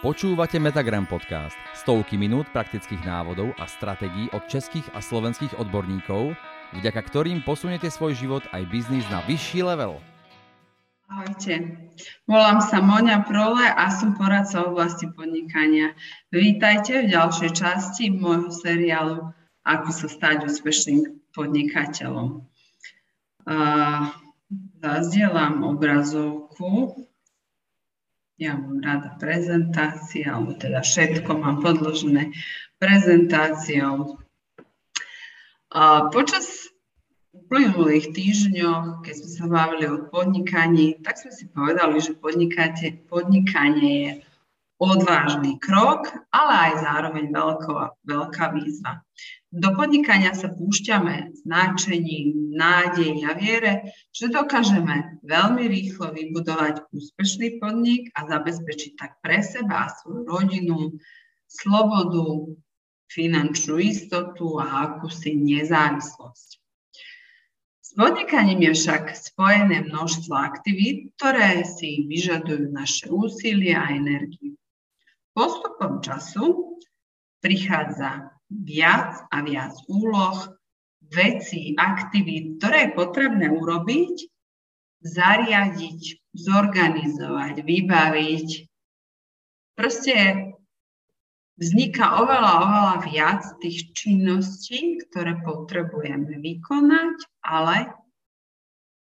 Počúvate Metagram podcast. Stovky minút praktických návodov a stratégií od českých a slovenských odborníkov, vďaka ktorým posuniete svoj život aj biznis na vyšší level. Ahojte, volám sa Moňa Prole a som poradca v oblasti podnikania. Vítajte v ďalšej časti môjho seriálu Ako sa stať úspešným podnikateľom. Zazdielam obrazovku ja mám rada prezentácie, alebo teda všetko mám podložené prezentáciou. A počas uplynulých týždňoch, keď sme sa bavili o podnikaní, tak sme si povedali, že podnikanie je odvážny krok, ale aj zároveň veľká, veľká výzva. Do podnikania sa púšťame s náčením, nádej a viere, že dokážeme veľmi rýchlo vybudovať úspešný podnik a zabezpečiť tak pre seba a svoju rodinu slobodu, finančnú istotu a akúsi nezávislosť. S podnikaním je však spojené množstvo aktivít, ktoré si vyžadujú naše úsilie a energiu. Postupom času prichádza viac a viac úloh, vecí, aktivít, ktoré je potrebné urobiť, zariadiť, zorganizovať, vybaviť. Proste vzniká oveľa, oveľa viac tých činností, ktoré potrebujeme vykonať, ale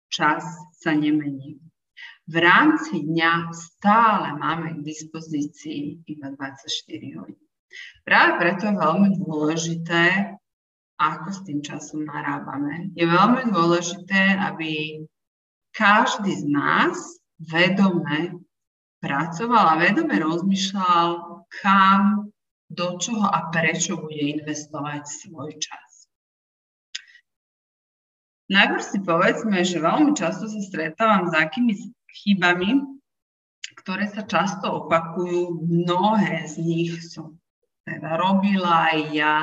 čas sa nemení v rámci dňa stále máme k dispozícii iba 24 hodín. Práve preto je veľmi dôležité, ako s tým časom narábame. Je veľmi dôležité, aby každý z nás vedome pracoval a vedome rozmýšľal, kam, do čoho a prečo bude investovať svoj čas. Najprv si povedzme, že veľmi často sa stretávam s akými chybami, ktoré sa často opakujú. Mnohé z nich som teda robila aj ja.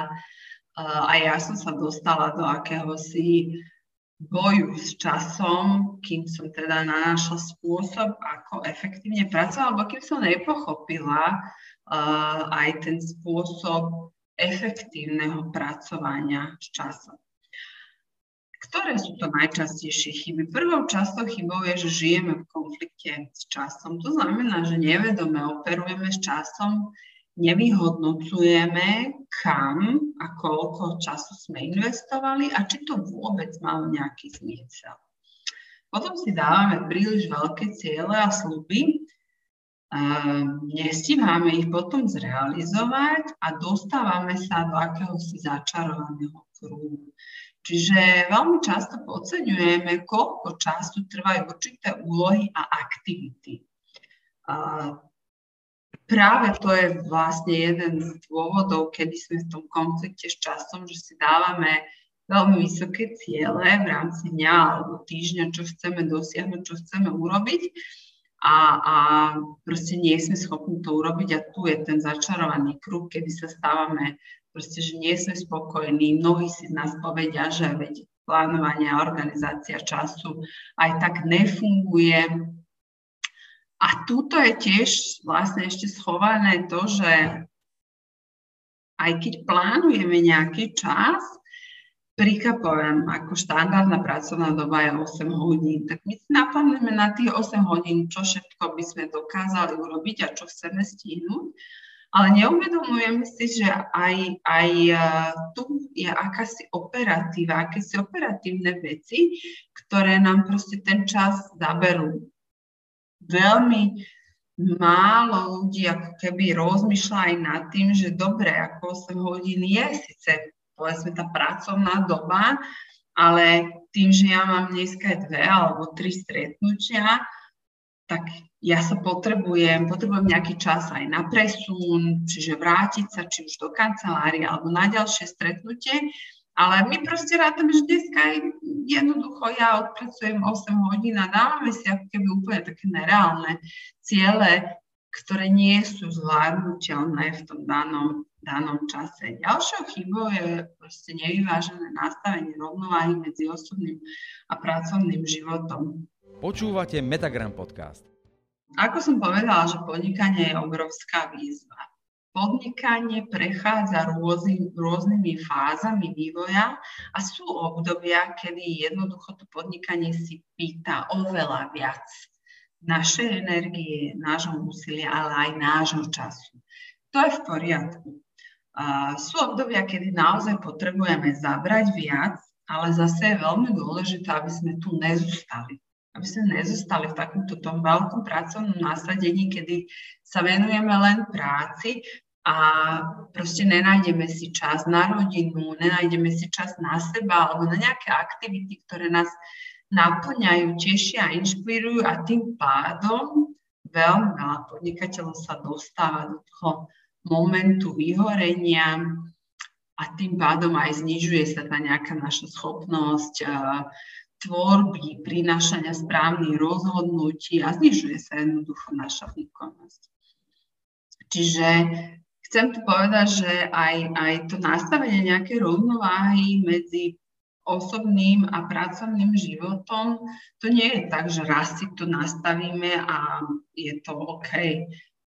A ja som sa dostala do akéhosi boju s časom, kým som teda našla spôsob, ako efektívne pracovala, alebo kým som nepochopila uh, aj ten spôsob efektívneho pracovania s časom. Ktoré sú to najčastejšie chyby? Prvou častou chybou je, že žijeme v konflikte s časom. To znamená, že nevedome operujeme s časom, nevyhodnocujeme, kam a koľko času sme investovali a či to vôbec malo nejaký zmysel. Potom si dávame príliš veľké ciele a sluby, nestíhame ich potom zrealizovať a dostávame sa do akéhosi začarovaného kruhu. Čiže veľmi často podceňujeme, koľko času trvajú určité úlohy a aktivity. A práve to je vlastne jeden z dôvodov, kedy sme v tom konflikte s časom, že si dávame veľmi vysoké ciele v rámci dňa alebo týždňa, čo chceme dosiahnuť, čo chceme urobiť a, a proste nie sme schopní to urobiť a tu je ten začarovaný kruh, kedy sa stávame proste, že nie sme spokojní. Mnohí si nás povedia, že veď plánovanie a organizácia času aj tak nefunguje. A tuto je tiež vlastne ešte schované to, že aj keď plánujeme nejaký čas, prikapoviem, ako štandardná pracovná doba je 8 hodín, tak my si naplánujeme na tých 8 hodín, čo všetko by sme dokázali urobiť a čo chceme stihnúť. Ale neuvedomujeme si, že aj, aj e, tu je akási operatíva, akési operatívne veci, ktoré nám proste ten čas zaberú. Veľmi málo ľudí ako keby rozmýšľa aj nad tým, že dobre, ako 8 hodín je síce povedzme tá pracovná doba, ale tým, že ja mám dneska dve alebo tri stretnutia, tak ja sa potrebujem, potrebujem nejaký čas aj na presun, čiže vrátiť sa či už do kancelárie alebo na ďalšie stretnutie. Ale my proste rátame, že dneska jednoducho ja odpracujem 8 hodín a dávame si ako keby úplne také nereálne ciele, ktoré nie sú zvládnutelné v tom danom, danom čase. Ďalšou chybou je proste nevyvážené nastavenie rovnováhy medzi osobným a pracovným životom. Počúvate Metagram podcast. Ako som povedala, že podnikanie je obrovská výzva. Podnikanie prechádza rôzny, rôznymi fázami vývoja a sú obdobia, kedy jednoducho to podnikanie si pýta oveľa viac našej energie, nášho úsilia, ale aj nášho času. To je v poriadku. A sú obdobia, kedy naozaj potrebujeme zabrať viac, ale zase je veľmi dôležité, aby sme tu nezostali aby sme nezostali v takomto tom veľkom pracovnom nasadení, kedy sa venujeme len práci a proste nenájdeme si čas na rodinu, nenájdeme si čas na seba alebo na nejaké aktivity, ktoré nás naplňajú, tešia a inšpirujú a tým pádom veľmi veľa podnikateľov sa dostáva do toho momentu vyhorenia a tým pádom aj znižuje sa tá nejaká naša schopnosť tvorby, prinášania správnych rozhodnutí a znižuje sa jednoducho naša výkonnosť. Čiže chcem tu povedať, že aj, aj to nastavenie nejakej rovnováhy medzi osobným a pracovným životom, to nie je tak, že raz si to nastavíme a je to OK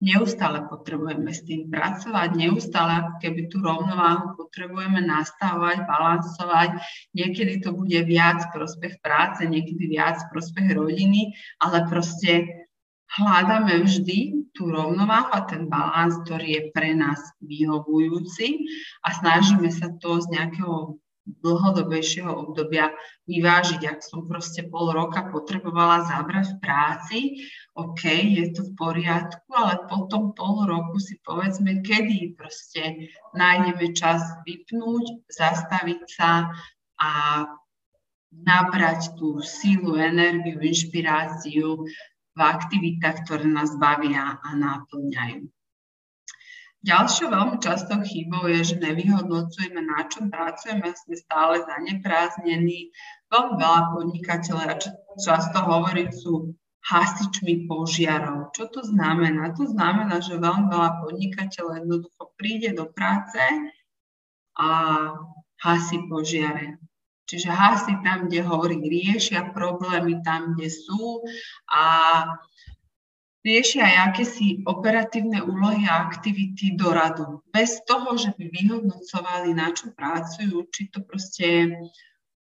neustále potrebujeme s tým pracovať, neustále ako keby tú rovnováhu potrebujeme nastavovať, balansovať. Niekedy to bude viac prospech práce, niekedy viac prospech rodiny, ale proste hľadáme vždy tú rovnováhu a ten balans, ktorý je pre nás vyhovujúci a snažíme sa to z nejakého dlhodobejšieho obdobia vyvážiť. Ak som proste pol roka potrebovala zabrať v práci, OK, je to v poriadku, ale potom pol roku si povedzme, kedy proste nájdeme čas vypnúť, zastaviť sa a nabrať tú sílu, energiu, inšpiráciu v aktivitách, ktoré nás bavia a náplňajú. Ďalšou veľmi častou chybou je, že nevyhodnocujeme, na čom pracujeme, sme stále zanepráznení. Veľmi veľa podnikateľov, často hovorí, sú hasičmi požiarov. Čo to znamená? To znamená, že veľmi veľa podnikateľov jednoducho príde do práce a hasí požiare. Čiže hasí tam, kde hovorí, riešia problémy tam, kde sú a riešia aj akési operatívne úlohy a aktivity do radu. Bez toho, že by vyhodnocovali, na čo pracujú, či to proste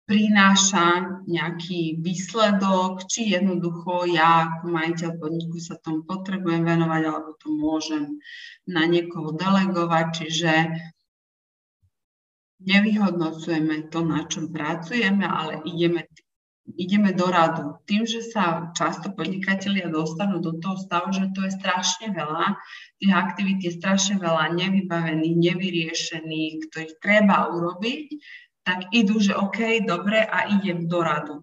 prináša nejaký výsledok, či jednoducho ja ako majiteľ podniku sa tomu potrebujem venovať, alebo to môžem na niekoho delegovať. Čiže nevyhodnocujeme to, na čom pracujeme, ale ideme ideme do radu. Tým, že sa často podnikatelia dostanú do toho stavu, že to je strašne veľa, tých aktivít je strašne veľa nevybavených, nevyriešených, ktorých treba urobiť, tak idú, že OK, dobre a idem do radu.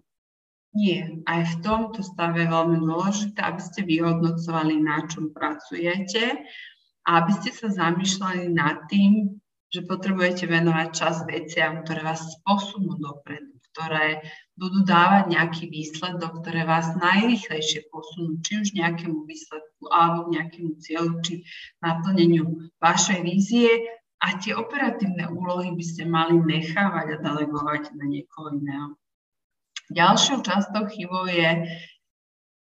Nie. Aj v tomto stave je veľmi dôležité, aby ste vyhodnocovali, na čom pracujete a aby ste sa zamýšľali nad tým, že potrebujete venovať čas veciam, ktoré vás posunú dopredu, ktoré budú dávať nejaký výsledok, ktoré vás najrychlejšie posunú, či už nejakému výsledku alebo nejakému cieľu, či naplneniu vašej vízie a tie operatívne úlohy by ste mali nechávať a delegovať na niekoho iného. Ďalšou častou chybou je,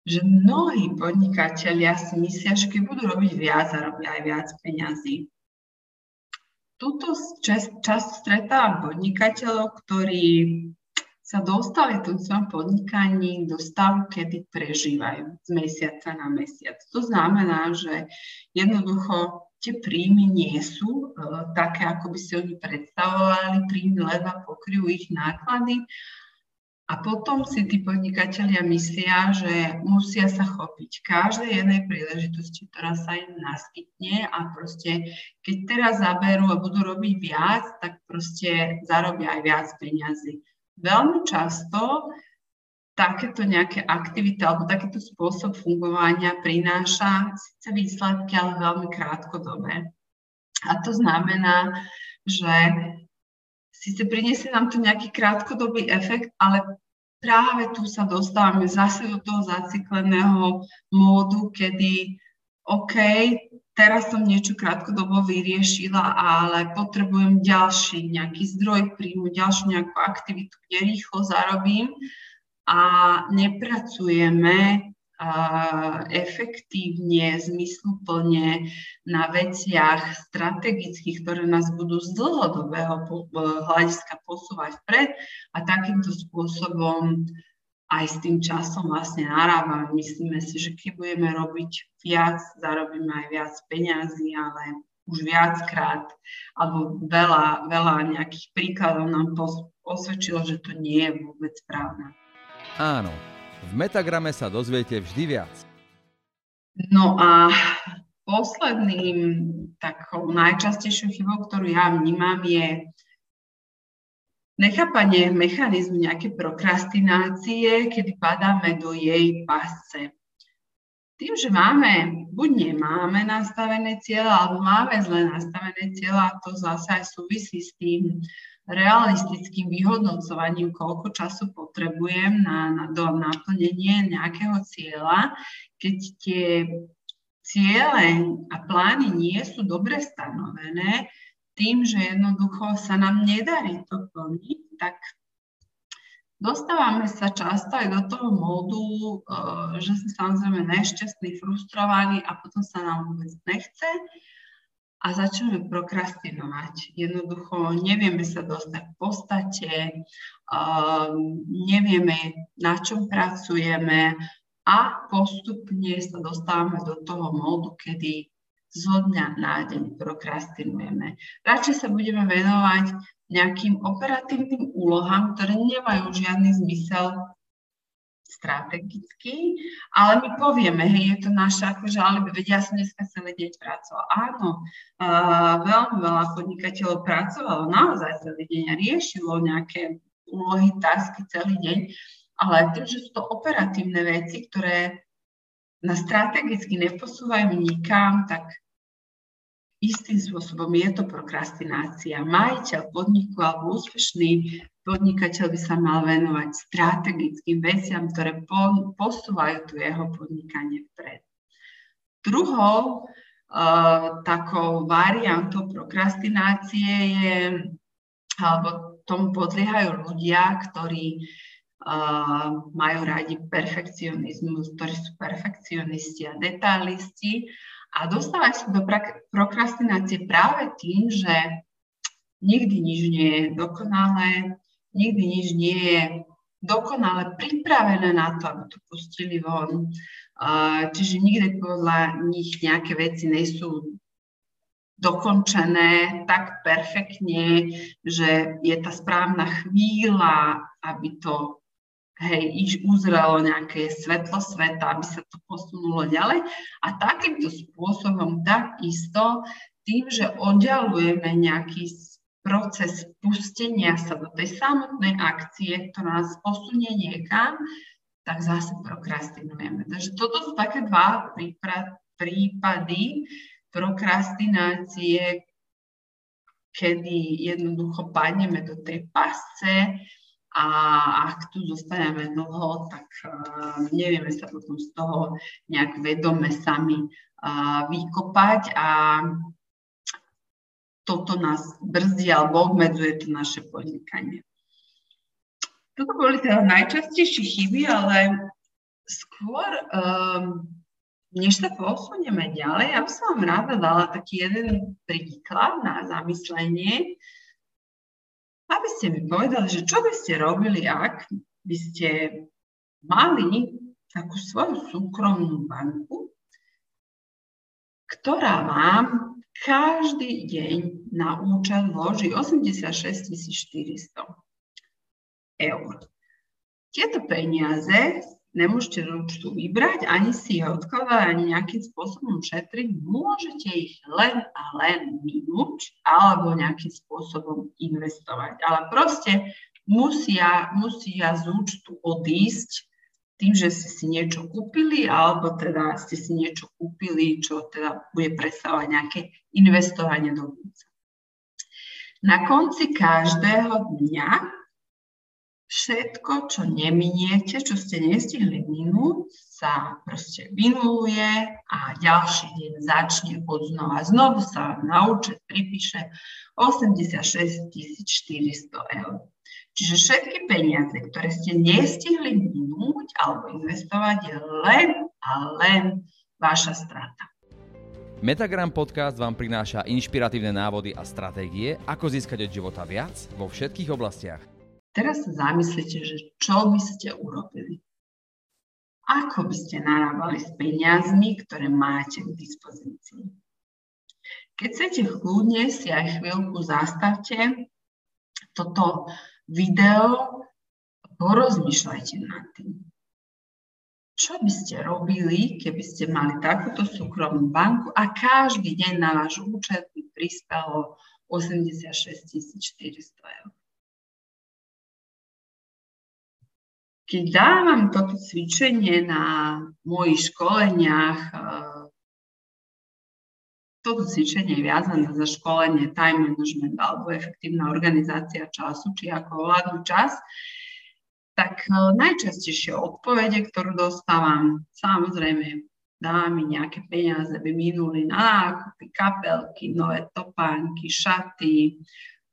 že mnohí podnikatelia si myslia, že keď budú robiť viac a robia aj viac peňazí. Tuto často stretávam podnikateľov, ktorí sa dostali tom svojom podnikaní do stavu, kedy prežívajú z mesiaca na mesiac. To znamená, že jednoducho tie príjmy nie sú uh, také, ako by si oni predstavovali, príjmy ledva pokryjú ich náklady. A potom si tí podnikatelia myslia, že musia sa chopiť každej jednej príležitosti, ktorá sa im naskytne. A proste keď teraz zaberú a budú robiť viac, tak proste zarobia aj viac peňazí veľmi často takéto nejaké aktivity alebo takýto spôsob fungovania prináša síce výsledky, ale veľmi krátkodobé. A to znamená, že síce priniesie nám to nejaký krátkodobý efekt, ale práve tu sa dostávame zase do toho zacikleného módu, kedy OK, teraz som niečo krátkodobo vyriešila, ale potrebujem ďalší nejaký zdroj príjmu, ďalšiu nejakú aktivitu, kde rýchlo zarobím a nepracujeme efektívne, zmysluplne na veciach strategických, ktoré nás budú z dlhodobého hľadiska posúvať vpred a takýmto spôsobom aj s tým časom vlastne narábame. Myslíme si, že keď budeme robiť viac, zarobíme aj viac peňazí, ale už viackrát, alebo veľa, veľa nejakých príkladov nám posvedčilo, že to nie je vôbec pravda. Áno, v Metagrame sa dozviete vždy viac. No a posledným takou najčastejšou chybou, ktorú ja vnímam, je nechápanie mechanizmu nejaké prokrastinácie, kedy padáme do jej pasce. Tým, že máme, buď nemáme nastavené cieľa, alebo máme zle nastavené cieľa, to zase aj súvisí s tým, realistickým vyhodnocovaním, koľko času potrebujem na, na do naplnenie nejakého cieľa, keď tie ciele a plány nie sú dobre stanovené, tým, že jednoducho sa nám nedarí to plniť, tak dostávame sa často aj do toho módu, eh, že sme samozrejme nešťastní, frustrovaní a potom sa nám vôbec nechce a začneme prokrastinovať. Jednoducho nevieme sa dostať v podstate, um, nevieme, na čom pracujeme a postupne sa dostávame do toho módu, kedy zo dňa na deň prokrastinujeme. Radšej sa budeme venovať nejakým operatívnym úlohám, ktoré nemajú žiadny zmysel strategicky, ale my povieme, hej, je to naša akože, ale vedia, ja som dneska celý deň pracoval. Áno, uh, veľmi veľa podnikateľov pracovalo naozaj celý deň a riešilo nejaké úlohy, tasky celý deň, ale tým, že sú to operatívne veci, ktoré na strategicky neposúvajú nikam, tak istým spôsobom je to prokrastinácia. Majiteľ podniku alebo úspešný podnikateľ by sa mal venovať strategickým veciam, ktoré po, posúvajú tu jeho podnikanie vpred. Druhou uh, takou variantou prokrastinácie je, alebo tomu podliehajú ľudia, ktorí majú radi perfekcionizmus, ktorí sú perfekcionisti a detailisti a dostávajú sa do prokrastinácie práve tým, že nikdy nič nie je dokonalé, nikdy nič nie je dokonale pripravené na to, aby to pustili von. Čiže nikdy podľa nich nejaké veci nie sú dokončené tak perfektne, že je tá správna chvíľa, aby to hej, iš uzrelo nejaké svetlo sveta, aby sa to posunulo ďalej. A takýmto spôsobom takisto tým, že oddialujeme nejaký proces pustenia sa do tej samotnej akcie, ktorá nás posunie niekam, tak zase prokrastinujeme. Takže toto sú také dva prípady prokrastinácie, kedy jednoducho padneme do tej pasce a ak tu zostaneme dlho, tak uh, nevieme sa potom z toho nejak vedome sami uh, vykopať a toto nás brzdí alebo obmedzuje to naše podnikanie. Toto boli teda najčastejšie chyby, ale skôr, um, než sa posunieme ďalej, ja by som vám rada dala taký jeden príklad na zamyslenie, aby ste mi povedali, že čo by ste robili, ak by ste mali takú svoju súkromnú banku, ktorá vám každý deň na účet vloží 86 400 eur. Tieto peniaze nemôžete účtu vybrať, ani si ich odkladať, ani nejakým spôsobom šetriť. Môžete ich len a len minúť alebo nejakým spôsobom investovať. Ale proste musia, musia z účtu odísť tým, že ste si niečo kúpili, alebo teda ste si niečo kúpili, čo teda bude predstavovať nejaké investovanie do budúca. Na konci každého dňa všetko, čo neminiete, čo ste nestihli minúť, sa proste vynuluje a ďalší deň začne od znova. Znovu sa na účet pripíše 86 400 eur. Čiže všetky peniaze, ktoré ste nestihli minúť alebo investovať, len a len vaša strata. Metagram podcast vám prináša inšpiratívne návody a stratégie, ako získať od života viac vo všetkých oblastiach. Teraz sa zamyslite, že čo by ste urobili. Ako by ste narábali s peniazmi, ktoré máte k dispozícii. Keď chcete kľudne si aj chvíľku zastavte toto video, porozmýšľajte nad tým čo by ste robili, keby ste mali takúto súkromnú banku a každý deň na váš účet by prispelo 86 400 eur. Keď dávam toto cvičenie na mojich školeniach, eh, toto cvičenie je viazané za školenie time management alebo efektívna organizácia času, či ako ovládnuť čas, tak e, najčastejšie odpovede, ktorú dostávam, samozrejme, dá mi nejaké peniaze, by minuli na nákupy, kapelky, nové topánky, šaty.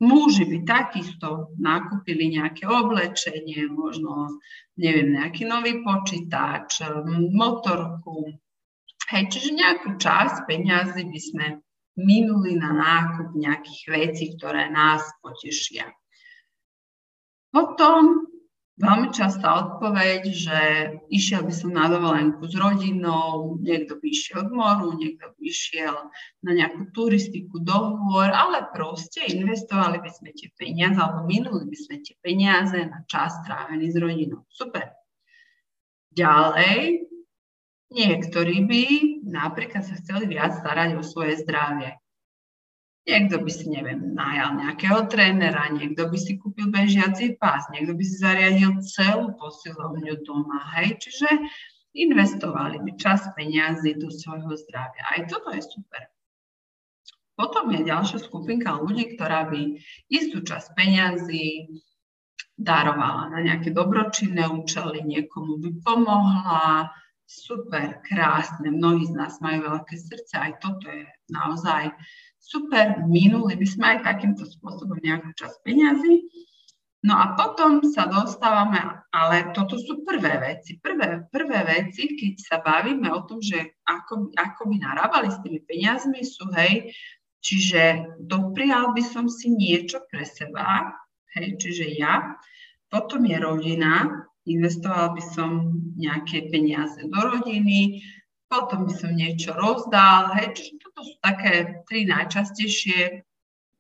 Muži by takisto nakúpili nejaké oblečenie, možno, neviem, nejaký nový počítač, motorku. Hej, čiže nejakú časť peniazy by sme minuli na nákup nejakých vecí, ktoré nás potešia. Potom Veľmi častá odpoveď, že išiel by som na dovolenku s rodinou, niekto by išiel k moru, niekto by išiel na nejakú turistiku do hôr, ale proste investovali by sme tie peniaze alebo minuli by sme tie peniaze na čas strávený s rodinou. Super. Ďalej, niektorí by napríklad sa chceli viac starať o svoje zdravie. Niekto by si, neviem, najal nejakého trénera, niekto by si kúpil bežiaci pás, niekto by si zariadil celú posilovňu doma, hej, čiže investovali by čas peniazy do svojho zdravia. Aj toto je super. Potom je ďalšia skupinka ľudí, ktorá by istú časť peniazy darovala na nejaké dobročinné účely, niekomu by pomohla, super, krásne, mnohí z nás majú veľké srdce, aj toto je naozaj super, minuli by sme aj takýmto spôsobom nejakú časť peňazí. No a potom sa dostávame, ale toto sú prvé veci. Prvé, prvé veci, keď sa bavíme o tom, že ako, ako by narábali s tými peniazmi, sú hej, čiže doprial by som si niečo pre seba, hej, čiže ja, potom je rodina, investoval by som nejaké peniaze do rodiny, potom by som niečo rozdal, hej, čiže toto sú také tri najčastejšie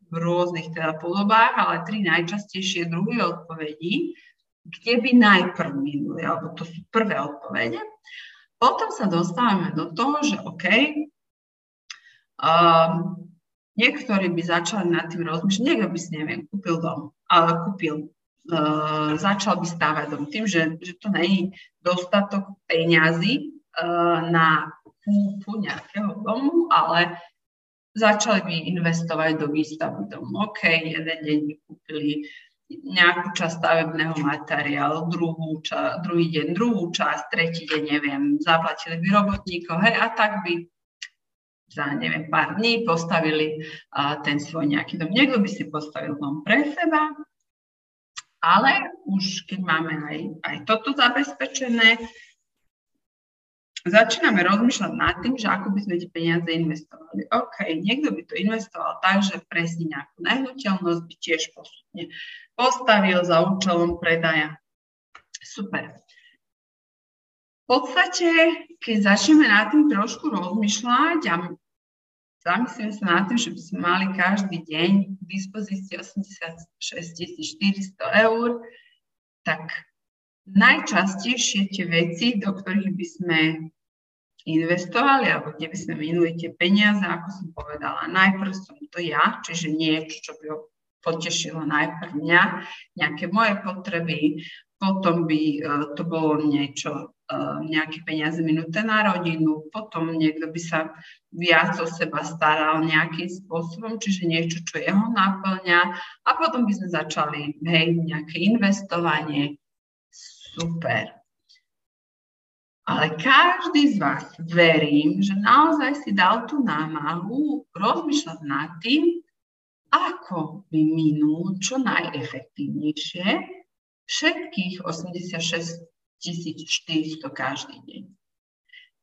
v rôznych teda podobách, ale tri najčastejšie druhy odpovedí, kde by najprv minuli, alebo to sú prvé odpovede. Potom sa dostávame do toho, že OK, um, niektorí by začali nad tým rozmýšľať, niekto by si, neviem, kúpil dom, ale kúpil, uh, začal by stávať dom tým, že, že to není dostatok peňazí, na kúpu nejakého domu, ale začali by investovať do výstavby domu. OK, jeden deň by kúpili nejakú časť stavebného materiálu, druhú ča, druhý deň druhú časť, tretí deň, neviem, zaplatili by robotníkov, hej, a tak by za, neviem, pár dní postavili uh, ten svoj nejaký dom. Niekto by si postavil dom pre seba, ale už keď máme aj, aj toto zabezpečené, začíname rozmýšľať nad tým, že ako by sme tie peniaze investovali. OK, niekto by to investoval tak, že presne nejakú nehnuteľnosť by tiež postupne postavil za účelom predaja. Super. V podstate, keď začneme nad tým trošku rozmýšľať a zamyslím sa nad tým, že by sme mali každý deň k dispozícii 86 400 eur, tak najčastejšie tie veci, do ktorých by sme investovali, alebo kde by sme minuli tie peniaze, ako som povedala. Najprv som to ja, čiže niečo, čo by ho potešilo najprv mňa, nejaké moje potreby, potom by uh, to bolo niečo, uh, nejaké peniaze minuté na rodinu, potom niekto by sa viac o seba staral nejakým spôsobom, čiže niečo, čo jeho naplňa a potom by sme začali, hej, nejaké investovanie, super. Ale každý z vás, verím, že naozaj si dal tú námahu rozmýšľať nad tým, ako by minul čo najefektívnejšie všetkých 86 400 každý deň.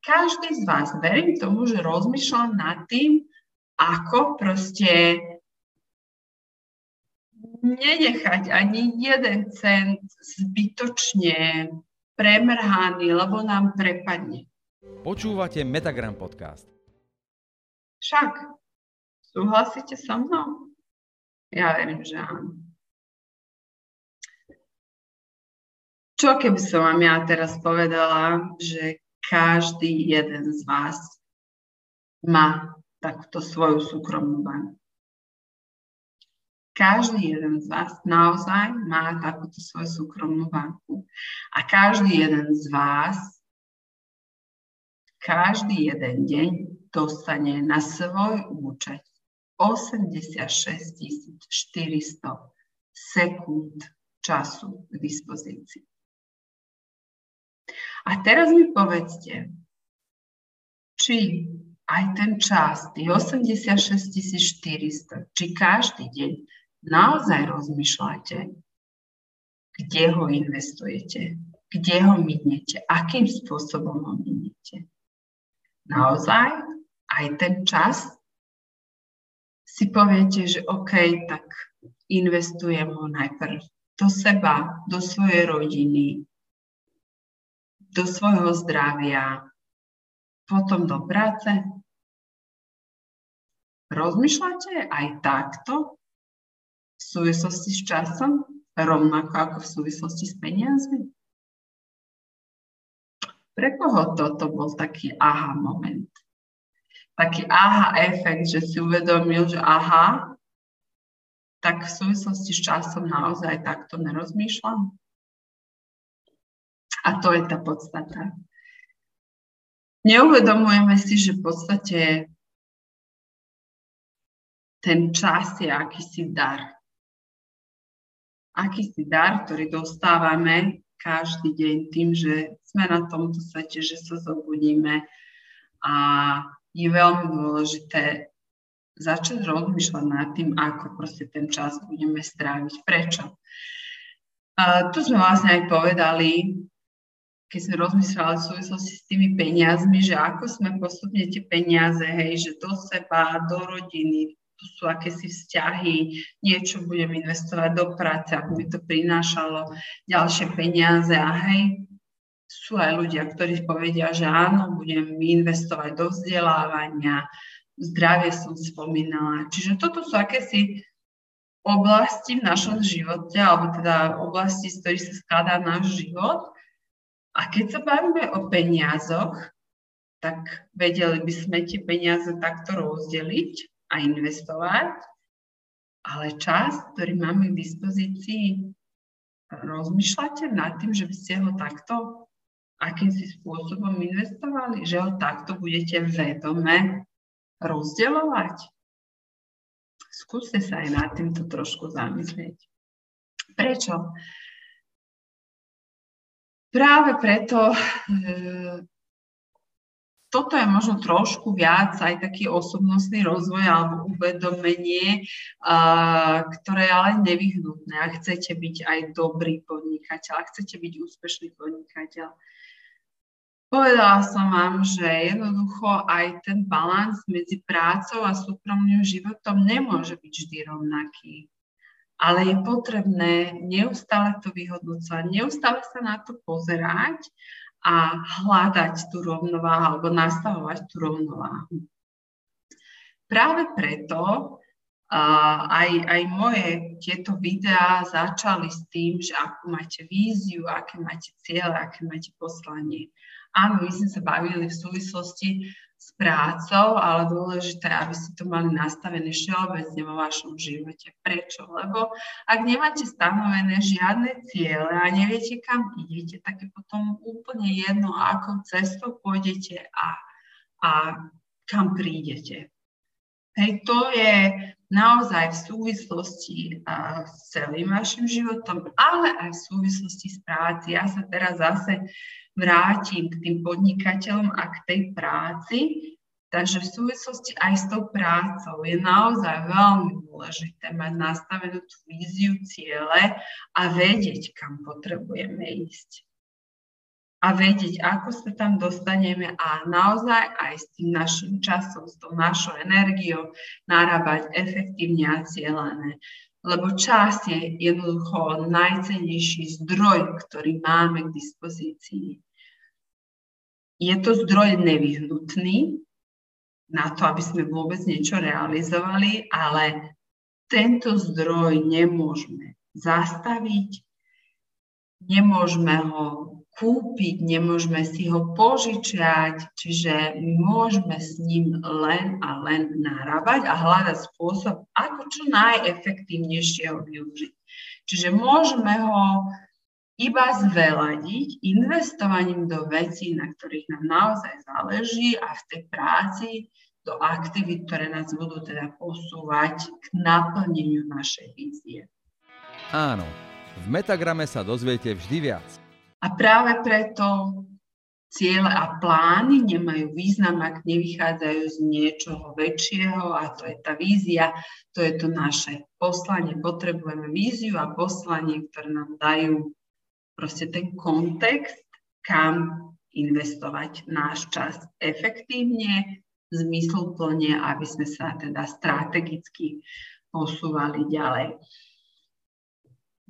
každý z vás, verím tomu, že rozmýšľa nad tým, ako proste nenechať ani jeden cent zbytočne premrhaný, lebo nám prepadne. Počúvate Metagram podcast. Však, súhlasíte so mnou? Ja verím, že áno. Čo keby som vám ja teraz povedala, že každý jeden z vás má takúto svoju súkromnú banku. Každý jeden z vás naozaj má takúto svoju súkromnú banku. A každý jeden z vás každý jeden deň dostane na svoj účet 86 400 sekúnd času k dispozícii. A teraz mi povedzte, či aj ten čas, tých 86 400, či každý deň naozaj rozmýšľate, kde ho investujete, kde ho minete, akým spôsobom ho minete. Naozaj aj ten čas si poviete, že OK, tak investujem ho najprv do seba, do svojej rodiny, do svojho zdravia, potom do práce? Rozmýšľate aj takto v súvislosti s časom, rovnako ako v súvislosti s peniazmi? Pre koho toto bol taký aha moment? Taký aha efekt, že si uvedomil, že aha, tak v súvislosti s časom naozaj takto nerozmýšľam? A to je tá podstata. Neuvedomujeme si, že v podstate ten čas je akýsi dar. Akýsi dar, ktorý dostávame každý deň tým, že sme na tomto svete, že sa zobudíme a je veľmi dôležité začať rozmýšľať nad tým, ako proste ten čas budeme stráviť. Prečo? A tu sme vlastne aj povedali, keď sme rozmýšľali v súvislosti s tými peniazmi, že ako sme postupne tie peniaze, hej, že do seba, do rodiny, tu sú akési vzťahy, niečo budem investovať do práce, ako by to prinášalo ďalšie peniaze a hej, sú aj ľudia, ktorí povedia, že áno, budem investovať do vzdelávania, zdravie som spomínala. Čiže toto sú akési oblasti v našom živote, alebo teda oblasti, z ktorých sa skladá náš život, a keď sa bavíme o peniazoch, tak vedeli by sme tie peniaze takto rozdeliť a investovať, ale čas, ktorý máme k dispozícii, rozmýšľate nad tým, že by ste ho takto akýmsi spôsobom investovali, že ho takto budete vedome rozdeľovať? Skúste sa aj nad týmto trošku zamyslieť. Prečo? Práve preto e, toto je možno trošku viac aj taký osobnostný rozvoj alebo uvedomenie, ktoré je ale nevyhnutné. Ak chcete byť aj dobrý podnikateľ, ak chcete byť úspešný podnikateľ. Povedala som vám, že jednoducho aj ten balans medzi prácou a súkromným životom nemôže byť vždy rovnaký ale je potrebné neustále to vyhodnocovať, neustále sa na to pozerať a hľadať tú rovnováhu alebo nastavovať tú rovnováhu. Práve preto uh, aj, aj moje tieto videá začali s tým, že akú máte víziu, aké máte cieľe, aké máte poslanie. Áno, my sme sa bavili v súvislosti s prácou, ale dôležité, aby ste to mali nastavené všeobecne vo vašom živote. Prečo? Lebo ak nemáte stanovené žiadne ciele a neviete, kam idete, tak je potom úplne jedno, akou cestou pôjdete a, a kam prídete. Hej, to je naozaj v súvislosti uh, s celým vašim životom, ale aj v súvislosti s práci. Ja sa teraz zase vrátim k tým podnikateľom a k tej práci. Takže v súvislosti aj s tou prácou je naozaj veľmi dôležité mať nastavenú tú víziu, ciele a vedieť, kam potrebujeme ísť. A vedieť, ako sa tam dostaneme a naozaj aj s tým našim časom, s tou našou energiou narábať efektívne a cieľané. Lebo čas je jednoducho najcennejší zdroj, ktorý máme k dispozícii. Je to zdroj nevyhnutný na to, aby sme vôbec niečo realizovali, ale tento zdroj nemôžeme zastaviť, nemôžeme ho kúpiť, nemôžeme si ho požičať, čiže môžeme s ním len a len narábať a hľadať spôsob, ako čo najefektívnejšie ho využiť. Čiže môžeme ho iba zveladiť investovaním do vecí, na ktorých nám naozaj záleží a v tej práci do aktivít, ktoré nás budú teda posúvať k naplneniu našej vízie. Áno, v Metagrame sa dozviete vždy viac. A práve preto ciele a plány nemajú význam, ak nevychádzajú z niečoho väčšieho a to je tá vízia, to je to naše poslanie. Potrebujeme víziu a poslanie, ktoré nám dajú proste ten kontext, kam investovať náš čas efektívne, zmysluplne, aby sme sa teda strategicky posúvali ďalej.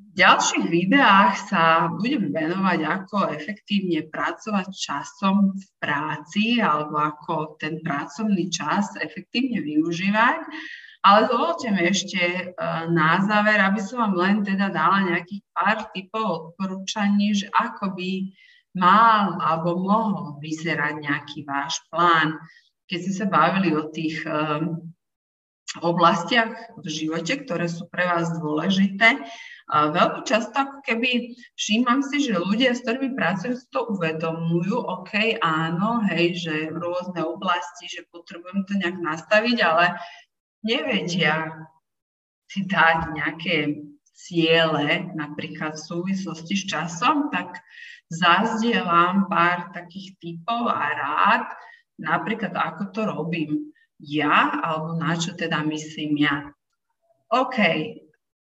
V ďalších videách sa budem venovať, ako efektívne pracovať časom v práci alebo ako ten pracovný čas efektívne využívať. Ale dovolte mi ešte e, na záver, aby som vám len teda dala nejakých pár typov odporúčaní, že ako by mal alebo mohol vyzerať nejaký váš plán keď sme sa bavili o tých um, oblastiach v živote, ktoré sú pre vás dôležité. A veľmi často ako keby všímam si, že ľudia, s ktorými pracujú, si to uvedomujú, OK, áno, hej, že rôzne oblasti, že potrebujem to nejak nastaviť, ale nevedia si dať nejaké ciele, napríklad v súvislosti s časom, tak zazdielam pár takých typov a rád, napríklad ako to robím ja, alebo na čo teda myslím ja. OK,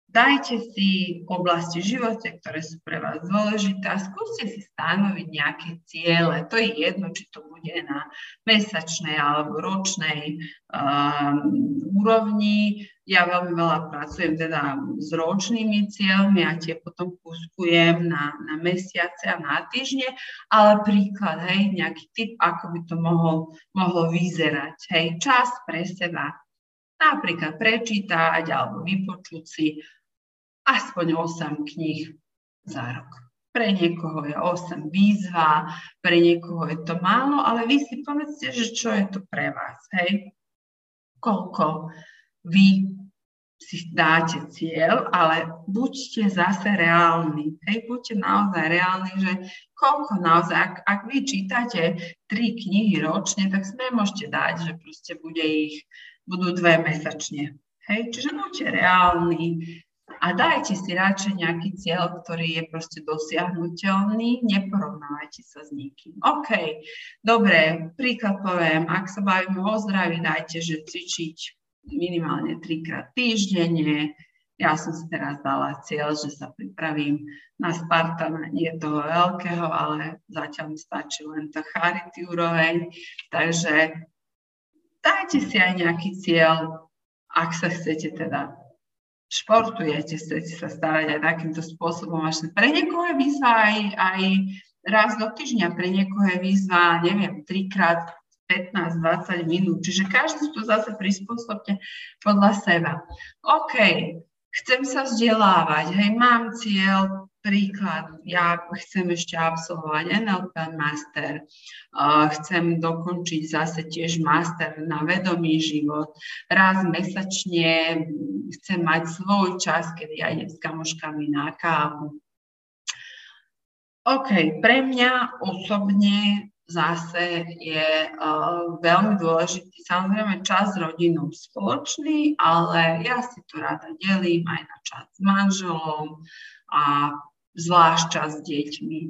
dajte si oblasti života, ktoré sú pre vás dôležité a skúste si stanoviť nejaké ciele. To je jedno, či to bude na mesačnej alebo ročnej um, úrovni. Ja veľmi veľa pracujem teda s ročnými cieľmi a tie potom kúskujem na, na mesiace a na týždne, ale príklad, hej, nejaký typ, ako by to mohol, mohlo vyzerať. Hej, čas pre seba, napríklad prečítať alebo vypočuť si aspoň 8 kníh za rok. Pre niekoho je 8 výzva, pre niekoho je to málo, ale vy si povedzte, že čo je to pre vás, hej? Koľko vy si dáte cieľ, ale buďte zase reálni. Hej, buďte naozaj reálni, že koľko naozaj, ak, ak vy čítate tri knihy ročne, tak sme môžete dať, že proste bude ich, budú dve mesačne. Hej, čiže buďte reálni, a dajte si radšej nejaký cieľ, ktorý je proste dosiahnutelný, neporovnávajte sa s nikým. OK, dobre, príklad poviem, ak sa bavíme o zdraví, dajte, že cvičiť minimálne trikrát týždenne. Ja som si teraz dala cieľ, že sa pripravím na Spartana, nie toho veľkého, ale zatiaľ mi stačí len tá charity úroveň. Takže dajte si aj nejaký cieľ, ak sa chcete teda športujete, chcete sa starať aj takýmto spôsobom. Až pre niekoho je výzva aj, aj raz do týždňa, pre niekoho je výzva, neviem, trikrát 15-20 minút. Čiže každý to zase prispôsobte podľa seba. OK, chcem sa vzdelávať, hej, mám cieľ Príklad, ja chcem ešte absolvovať NLP master, chcem dokončiť zase tiež master na vedomý život. Raz mesačne chcem mať svoj čas, kedy ja idem s kamoškami na kávu. OK, pre mňa osobne zase je uh, veľmi dôležitý samozrejme čas s rodinou spoločný, ale ja si to rada delím aj na čas s manželom a zvlášť čas s deťmi.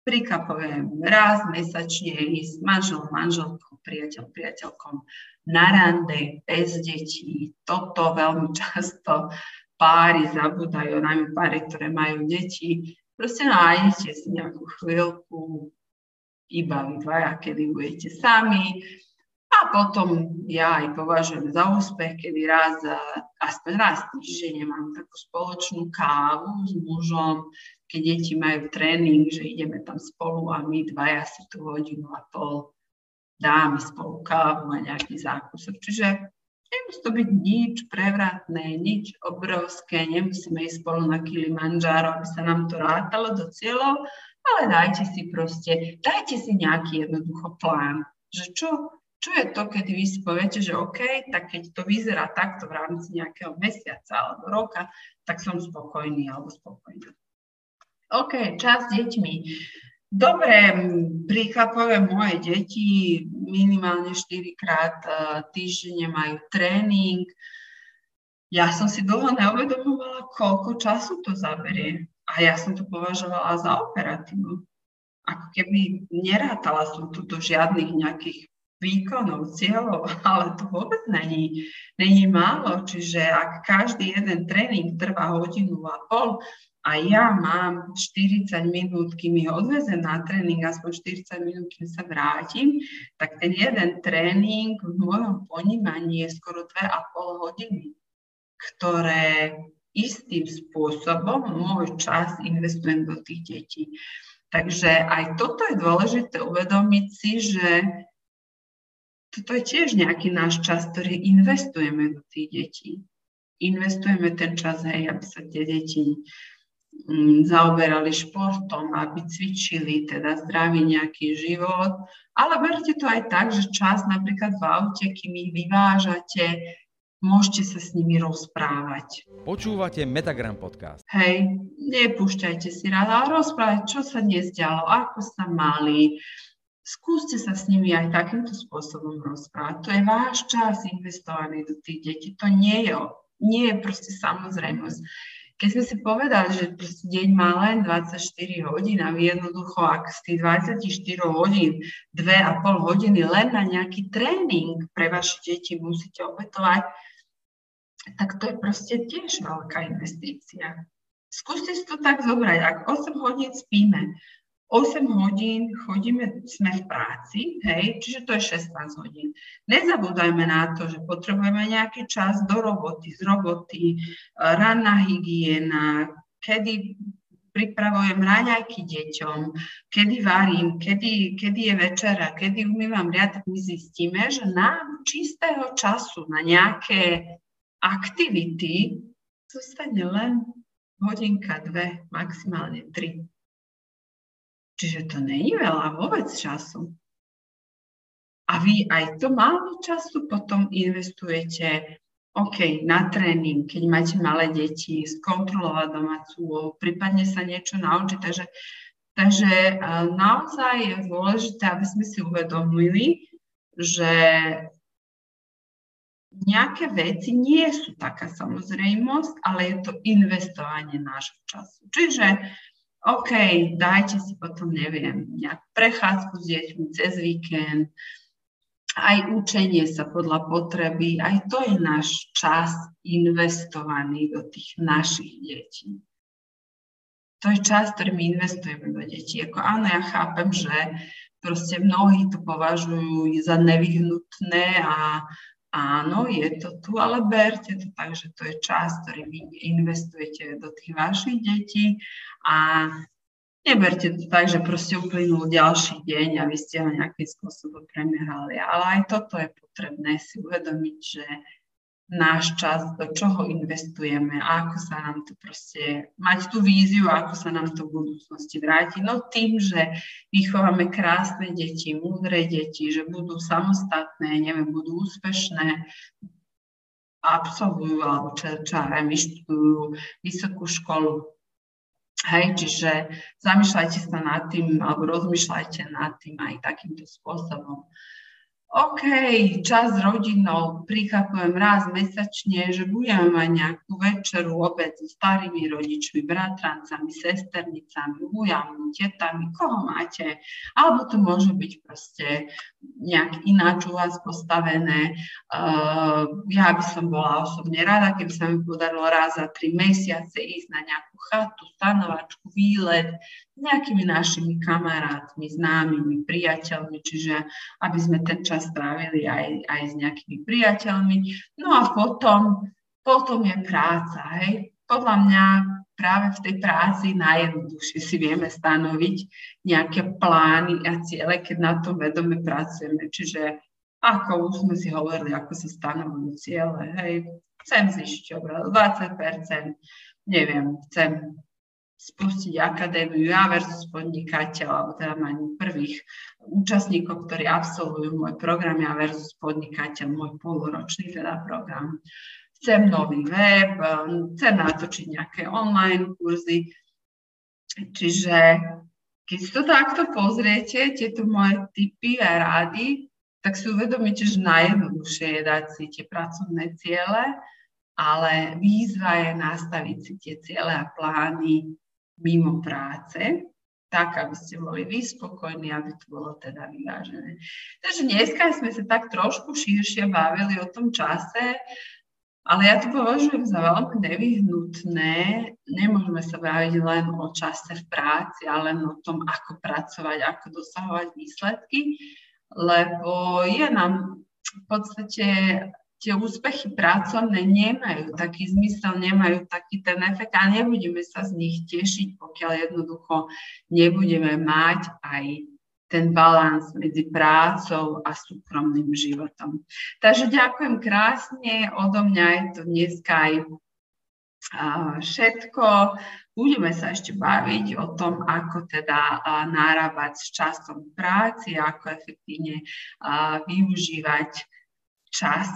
Príklad poviem, raz mesačne ísť s manželom, manželkou, priateľ, priateľkom na rande, bez detí. Toto veľmi často páry zabúdajú, najmä páry, ktoré majú deti, proste nájdete si nejakú chvíľku, iba vy dvaja, kedy budete sami, a potom ja aj považujem za úspech, kedy raz, aspoň raz týždeň mám takú spoločnú kávu s mužom, keď deti majú tréning, že ideme tam spolu a my dvaja si tú hodinu a pol dáme spolu kávu a nejaký zákusok. Čiže nemusí to byť nič prevratné, nič obrovské, nemusíme ísť spolu na Kilimanjaro, aby sa nám to rátalo do cieľov, ale dajte si proste, dajte si nejaký jednoducho plán, že čo čo je to, keď vy si poviete, že OK, tak keď to vyzerá takto v rámci nejakého mesiaca alebo roka, tak som spokojný alebo spokojná. OK, čas s deťmi. Dobre, príklapové moje deti minimálne 4 krát e, týždenne majú tréning. Ja som si dlho neuvedomovala, koľko času to zaberie. A ja som to považovala za operatívu. Ako keby nerátala som tu do žiadnych nejakých výkonov, cieľov, ale to vôbec není, není málo. Čiže ak každý jeden tréning trvá hodinu a pol a ja mám 40 minút, kým mi odvezem na tréning, aspoň 40 minút, kým sa vrátim, tak ten jeden tréning v mojom ponímaní je skoro 2,5 hodiny, ktoré istým spôsobom môj čas investujem do tých detí. Takže aj toto je dôležité uvedomiť si, že toto je tiež nejaký náš čas, ktorý investujeme do tých detí. Investujeme ten čas, hej, aby sa tie deti mm, zaoberali športom, aby cvičili, teda zdravý nejaký život. Ale berte to aj tak, že čas napríklad v aute, kým ich vyvážate, môžete sa s nimi rozprávať. Počúvate Metagram podcast. Hej, nepúšťajte si rád, ale rozprávať, čo sa dnes dialo, ako sa mali, skúste sa s nimi aj takýmto spôsobom rozprávať. To je váš čas investovaný do tých detí. To nie je, nie je proste samozrejmosť. Keď sme si povedali, že deň má len 24 hodín a jednoducho, ak z tých 24 hodín, 2,5 hodiny len na nejaký tréning pre vaše deti musíte obetovať, tak to je proste tiež veľká investícia. Skúste si to tak zobrať. Ak 8 hodín spíme, 8 hodín chodíme, sme v práci, hej, čiže to je 16 hodín. Nezabúdajme na to, že potrebujeme nejaký čas do roboty, z roboty, e, ranná hygiena, kedy pripravujem raňajky deťom, kedy varím, kedy, kedy je večera, kedy umývam riad, my zistíme, že nám čistého času na nejaké aktivity zostane len hodinka, dve, maximálne tri. Čiže to není veľa vôbec času. A vy aj to málo času potom investujete OK, na tréning, keď máte malé deti, skontrolovať domácu prípadne sa niečo naučiť. Takže, takže naozaj je dôležité, aby sme si uvedomili, že nejaké veci nie sú taká samozrejmosť, ale je to investovanie nášho času. Čiže OK, dajte si potom, neviem, nejakú prechádzku s deťmi cez víkend, aj učenie sa podľa potreby, aj to je náš čas investovaný do tých našich detí. To je čas, ktorý my investujeme do detí. Ako áno, ja chápem, že proste mnohí to považujú za nevyhnutné a áno, je to tu, ale berte to tak, že to je čas, ktorý vy investujete do tých vašich detí a neberte to tak, že proste uplynul ďalší deň a vy ste ho nejakým spôsobom premerali. Ale aj toto je potrebné si uvedomiť, že náš čas, do čoho investujeme a ako sa nám to proste, mať tú víziu, ako sa nám to v budúcnosti vráti. No tým, že vychováme krásne deti, múdre deti, že budú samostatné, neviem, budú úspešné, absolvujú alebo čo, čo aj vyštudujú vysokú školu. Hej, čiže zamýšľajte sa nad tým alebo rozmýšľajte nad tým aj takýmto spôsobom. OK, čas s rodinou prichápujem raz mesačne, že budeme mať nejakú večeru, obed s starými rodičmi, bratrancami, sesternicami, bujami, tetami, koho máte. Alebo to môže byť proste nejak ináč u vás postavené. Uh, ja by som bola osobne rada, keby sa mi podarilo raz za tri mesiace ísť na nejakú chatu, stanovačku, výlet s nejakými našimi kamarátmi, známymi, priateľmi, čiže aby sme ten čas strávili aj, aj s nejakými priateľmi. No a potom, potom je práca, hej. Podľa mňa práve v tej práci najjednoduchšie si vieme stanoviť nejaké plány a ciele, keď na tom vedome pracujeme. Čiže ako už sme si hovorili, ako sa stanovujú ciele, hej, chcem zišiť obrad 20%, neviem, chcem spustiť akadémiu ja versus podnikateľ, alebo teda mať prvých účastníkov, ktorí absolvujú môj program ja versus podnikateľ, môj poloročný teda program chcem nový web, chcem natočiť nejaké online kurzy. Čiže keď si to takto pozriete, tieto moje tipy a rády, tak si uvedomíte, že najjednoduchšie je dať si tie pracovné ciele, ale výzva je nastaviť si tie ciele a plány mimo práce, tak, aby ste boli vy spokojní, aby to bolo teda vyvážené. Takže dneska sme sa tak trošku širšie bavili o tom čase, ale ja to považujem za veľmi nevyhnutné. Nemôžeme sa baviť len o čase v práci, ale len o tom, ako pracovať, ako dosahovať výsledky, lebo je nám v podstate tie úspechy pracovné nemajú taký zmysel, nemajú taký ten efekt a nebudeme sa z nich tešiť, pokiaľ jednoducho nebudeme mať aj ten balans medzi prácou a súkromným životom. Takže ďakujem krásne, odo mňa je to dneska aj všetko. Budeme sa ešte baviť o tom, ako teda narábať s časom práci, ako efektívne využívať čas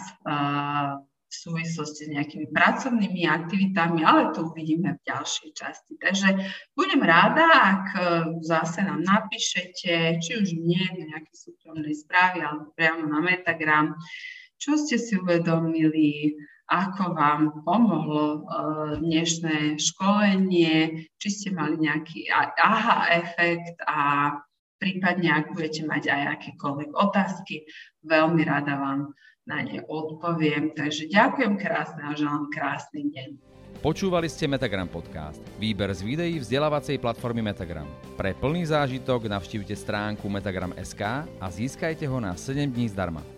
v súvislosti s nejakými pracovnými aktivitami, ale to uvidíme v ďalšej časti. Takže budem rada, ak e, zase nám napíšete, či už mne do nejaké súkromnej správy, alebo priamo na Metagram, čo ste si uvedomili, ako vám pomohlo e, dnešné školenie, či ste mali nejaký aha efekt a prípadne, ak budete mať aj akékoľvek otázky, veľmi rada vám na ne odpoviem. Takže ďakujem krásne a želám krásny deň. Počúvali ste Metagram Podcast, výber z videí vzdelávacej platformy Metagram. Pre plný zážitok navštívte stránku metagram.sk a získajte ho na 7 dní zdarma.